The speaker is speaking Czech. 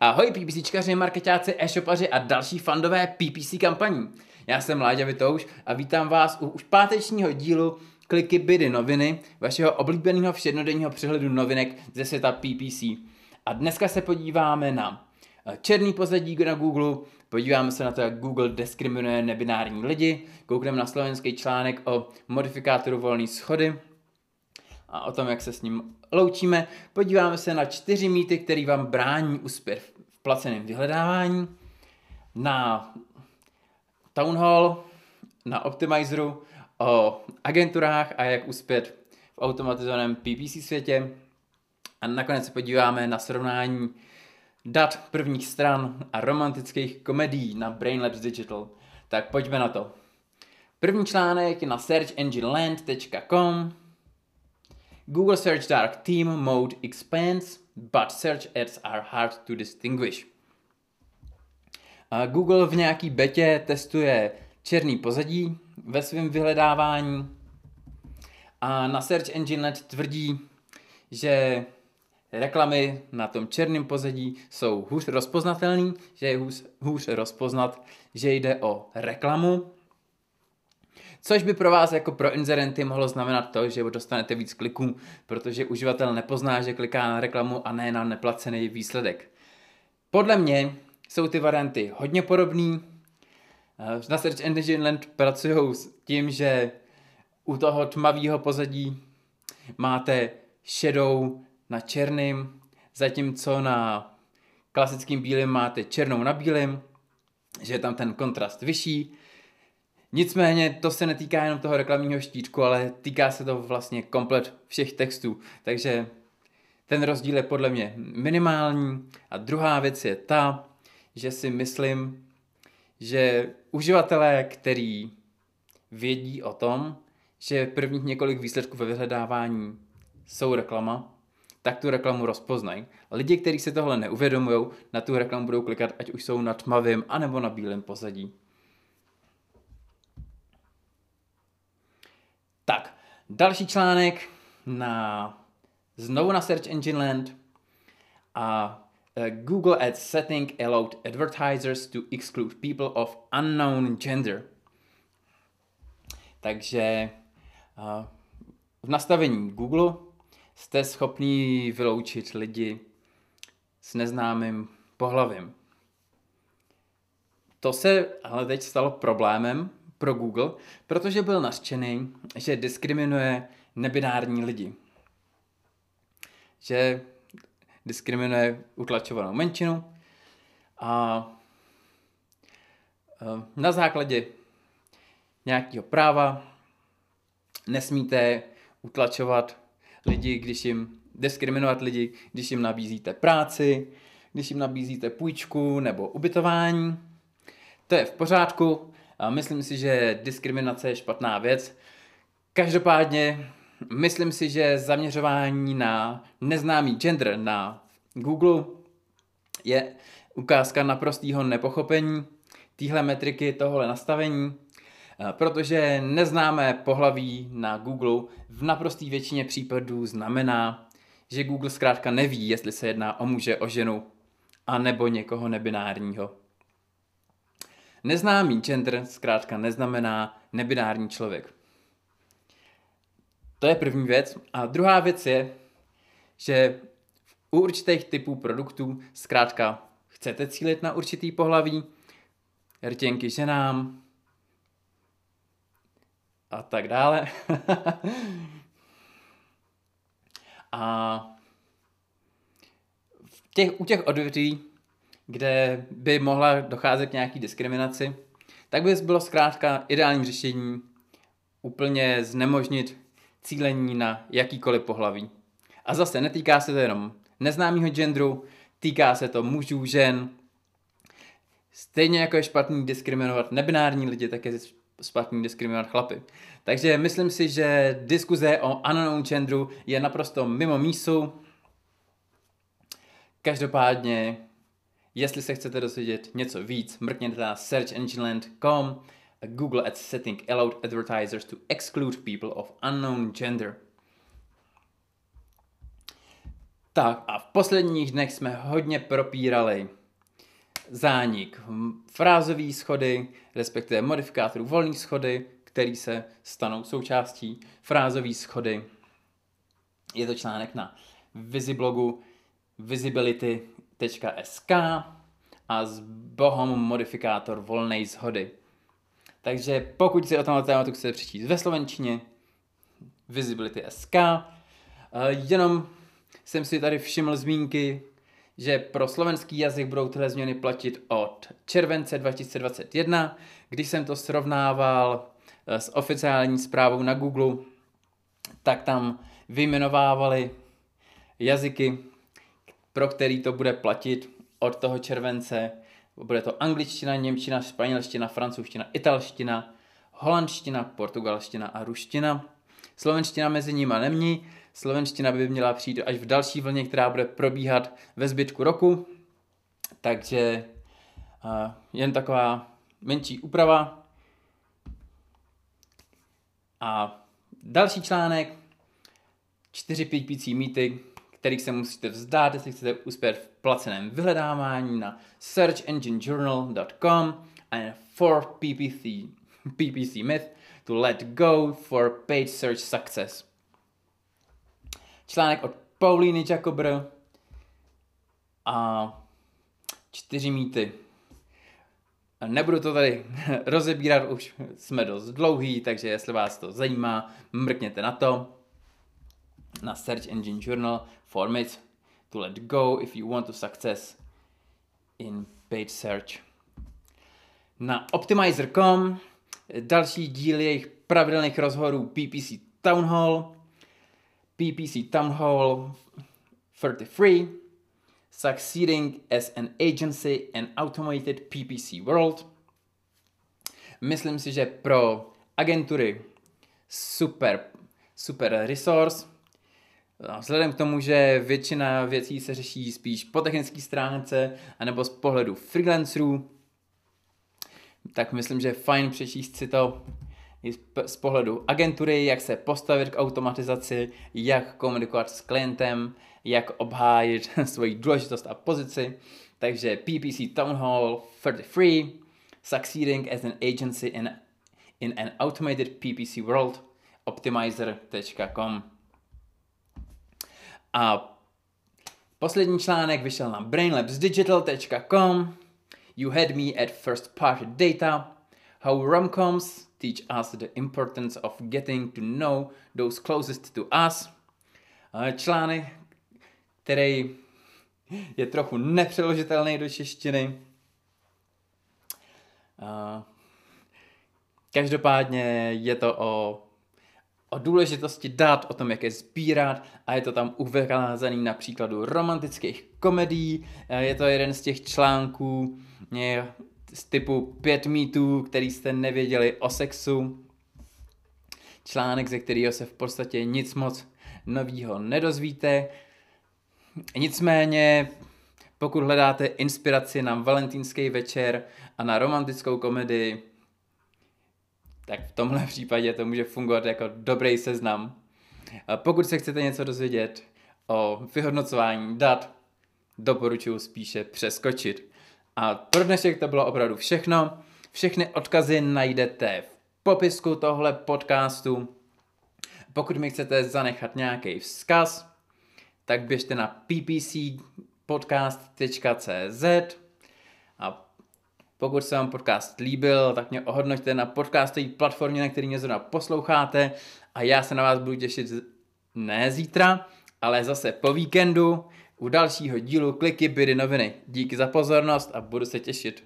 Ahoj PPCčkaři, marketáci, e-shopaři a další fandové PPC kampaní. Já jsem Láďa Vitouš a vítám vás u už pátečního dílu Kliky Bydy noviny, vašeho oblíbeného všednodenního přehledu novinek ze světa PPC. A dneska se podíváme na eh, černý pozadí na Google, podíváme se na to, jak Google diskriminuje nebinární lidi, koukneme na slovenský článek o modifikátoru volné schody, a o tom, jak se s ním loučíme. Podíváme se na čtyři mýty, které vám brání uspět v placeném vyhledávání, na Town Hall, na Optimizeru, o agenturách a jak uspět v automatizovaném PPC světě. A nakonec se podíváme na srovnání dat prvních stran a romantických komedií na Brainlabs Digital. Tak pojďme na to. První článek je na searchengineland.com Google Search Dark Theme Mode expands, but search ads are hard to distinguish. Google v nějaký betě testuje černý pozadí ve svém vyhledávání a na Search Engine Net tvrdí, že reklamy na tom černém pozadí jsou hůř rozpoznatelný, že je hůř, hůř rozpoznat, že jde o reklamu Což by pro vás jako pro inzerenty mohlo znamenat to, že dostanete víc kliků, protože uživatel nepozná, že kliká na reklamu a ne na neplacený výsledek. Podle mě jsou ty varianty hodně podobné. Eh, na Search Engine Land pracují s tím, že u toho tmavého pozadí máte shadow na černým, zatímco na klasickým bílým máte černou na bílým, že je tam ten kontrast vyšší Nicméně to se netýká jenom toho reklamního štítku, ale týká se to vlastně komplet všech textů. Takže ten rozdíl je podle mě minimální. A druhá věc je ta, že si myslím, že uživatelé, který vědí o tom, že prvních několik výsledků ve vyhledávání jsou reklama, tak tu reklamu rozpoznají. Lidi, kteří se tohle neuvědomují, na tu reklamu budou klikat, ať už jsou na tmavém anebo na bílém pozadí. Tak, další článek na znovu na Search Engine Land a uh, Google Ads setting allowed advertisers to exclude people of unknown gender. Takže uh, v nastavení Google jste schopni vyloučit lidi s neznámým pohlavím. To se ale teď stalo problémem, pro Google, protože byl nařčený, že diskriminuje nebinární lidi. Že diskriminuje utlačovanou menšinu a na základě nějakého práva nesmíte utlačovat lidi, když jim diskriminovat lidi, když jim nabízíte práci, když jim nabízíte půjčku nebo ubytování. To je v pořádku, myslím si, že diskriminace je špatná věc. Každopádně myslím si, že zaměřování na neznámý gender na Google je ukázka naprostého nepochopení téhle metriky, tohle nastavení, protože neznámé pohlaví na Google v naprosté většině případů znamená, že Google zkrátka neví, jestli se jedná o muže, o ženu, a nebo někoho nebinárního. Neznámý gender zkrátka neznamená nebinární člověk. To je první věc. A druhá věc je, že u určitých typů produktů zkrátka chcete cílit na určitý pohlaví, rtěnky ženám a tak dále. a těch, u těch odvětví kde by mohla docházet k nějaký diskriminaci, tak by bylo zkrátka ideální řešení úplně znemožnit cílení na jakýkoliv pohlaví. A zase netýká se to jenom neznámého genderu, týká se to mužů, žen. Stejně jako je špatný diskriminovat nebinární lidi, tak je špatný diskriminovat chlapy. Takže myslím si, že diskuze o unknown genderu je naprosto mimo mísu. Každopádně Jestli se chcete dozvědět něco víc, mrkněte na searchengineland.com Google Ads setting allowed advertisers to exclude people of unknown gender. Tak a v posledních dnech jsme hodně propírali zánik frázové schody, respektive modifikátorů volné schody, který se stanou součástí frázové schody. Je to článek na Visiblogu visibility.sk a z bohom modifikátor volné shody. Takže pokud si o tomhle tématu chcete přečíst ve slovenčině, visibility.sk, eh, jenom jsem si tady všiml zmínky, že pro slovenský jazyk budou tyhle změny platit od července 2021. Když jsem to srovnával eh, s oficiální zprávou na Google, tak tam vyjmenovávali jazyky, pro který to bude platit od toho července. Bude to angličtina, němčina, španělština, francouzština, italština, holandština, portugalština a ruština. Slovenština mezi nimi nemní, slovenština by měla přijít až v další vlně, která bude probíhat ve zbytku roku. Takže uh, jen taková menší úprava. A další článek, čtyři PPC mýty, kterých se musíte vzdát, jestli chcete uspět v placeném vyhledávání na searchenginejournal.com and for PPC, PPC myth to let go for paid search success. Článek od Paulíny Jacobr a čtyři mýty. Nebudu to tady rozebírat, už jsme dost dlouhý, takže jestli vás to zajímá, mrkněte na to na Search Engine Journal for myths to let go if you want to success in paid search. Na Optimizer.com další díl jejich pravidelných rozhovorů PPC Town Hall, PPC Town Hall 33, Succeeding as an Agency in Automated PPC World. Myslím si, že pro agentury super, super resource. Vzhledem k tomu, že většina věcí se řeší spíš po technické stránce, anebo z pohledu freelancerů, tak myslím, že je fajn přečíst si to i z pohledu agentury, jak se postavit k automatizaci, jak komunikovat s klientem, jak obhájit svoji důležitost a pozici. Takže PPC Town Hall 33, Succeeding as an Agency in, in an Automated PPC World, optimizer.com. A poslední článek vyšel na brainlabsdigital.com, You had me at first party data. How romcoms teach us the importance of getting to know those closest to us. Článek, který je trochu nepřeložitelný do češtiny. Každopádně je to o, o důležitosti dat, o tom, jak je sbírat a je to tam uvázaný na příkladu romantických komedií. Je to jeden z těch článků, z typu pět mýtů, který jste nevěděli o sexu. Článek, ze kterého se v podstatě nic moc novýho nedozvíte. Nicméně, pokud hledáte inspiraci na valentýnský večer a na romantickou komedii, tak v tomhle případě to může fungovat jako dobrý seznam. Pokud se chcete něco dozvědět o vyhodnocování dat, doporučuji spíše přeskočit. A pro dnešek to bylo opravdu všechno. Všechny odkazy najdete v popisku tohle podcastu. Pokud mi chcete zanechat nějaký vzkaz, tak běžte na ppcpodcast.cz a pokud se vám podcast líbil, tak mě ohodnoťte na podcastové platformě, na který mě zrovna posloucháte a já se na vás budu těšit ne zítra, ale zase po víkendu u dalšího dílu Kliky byly noviny. Díky za pozornost a budu se těšit.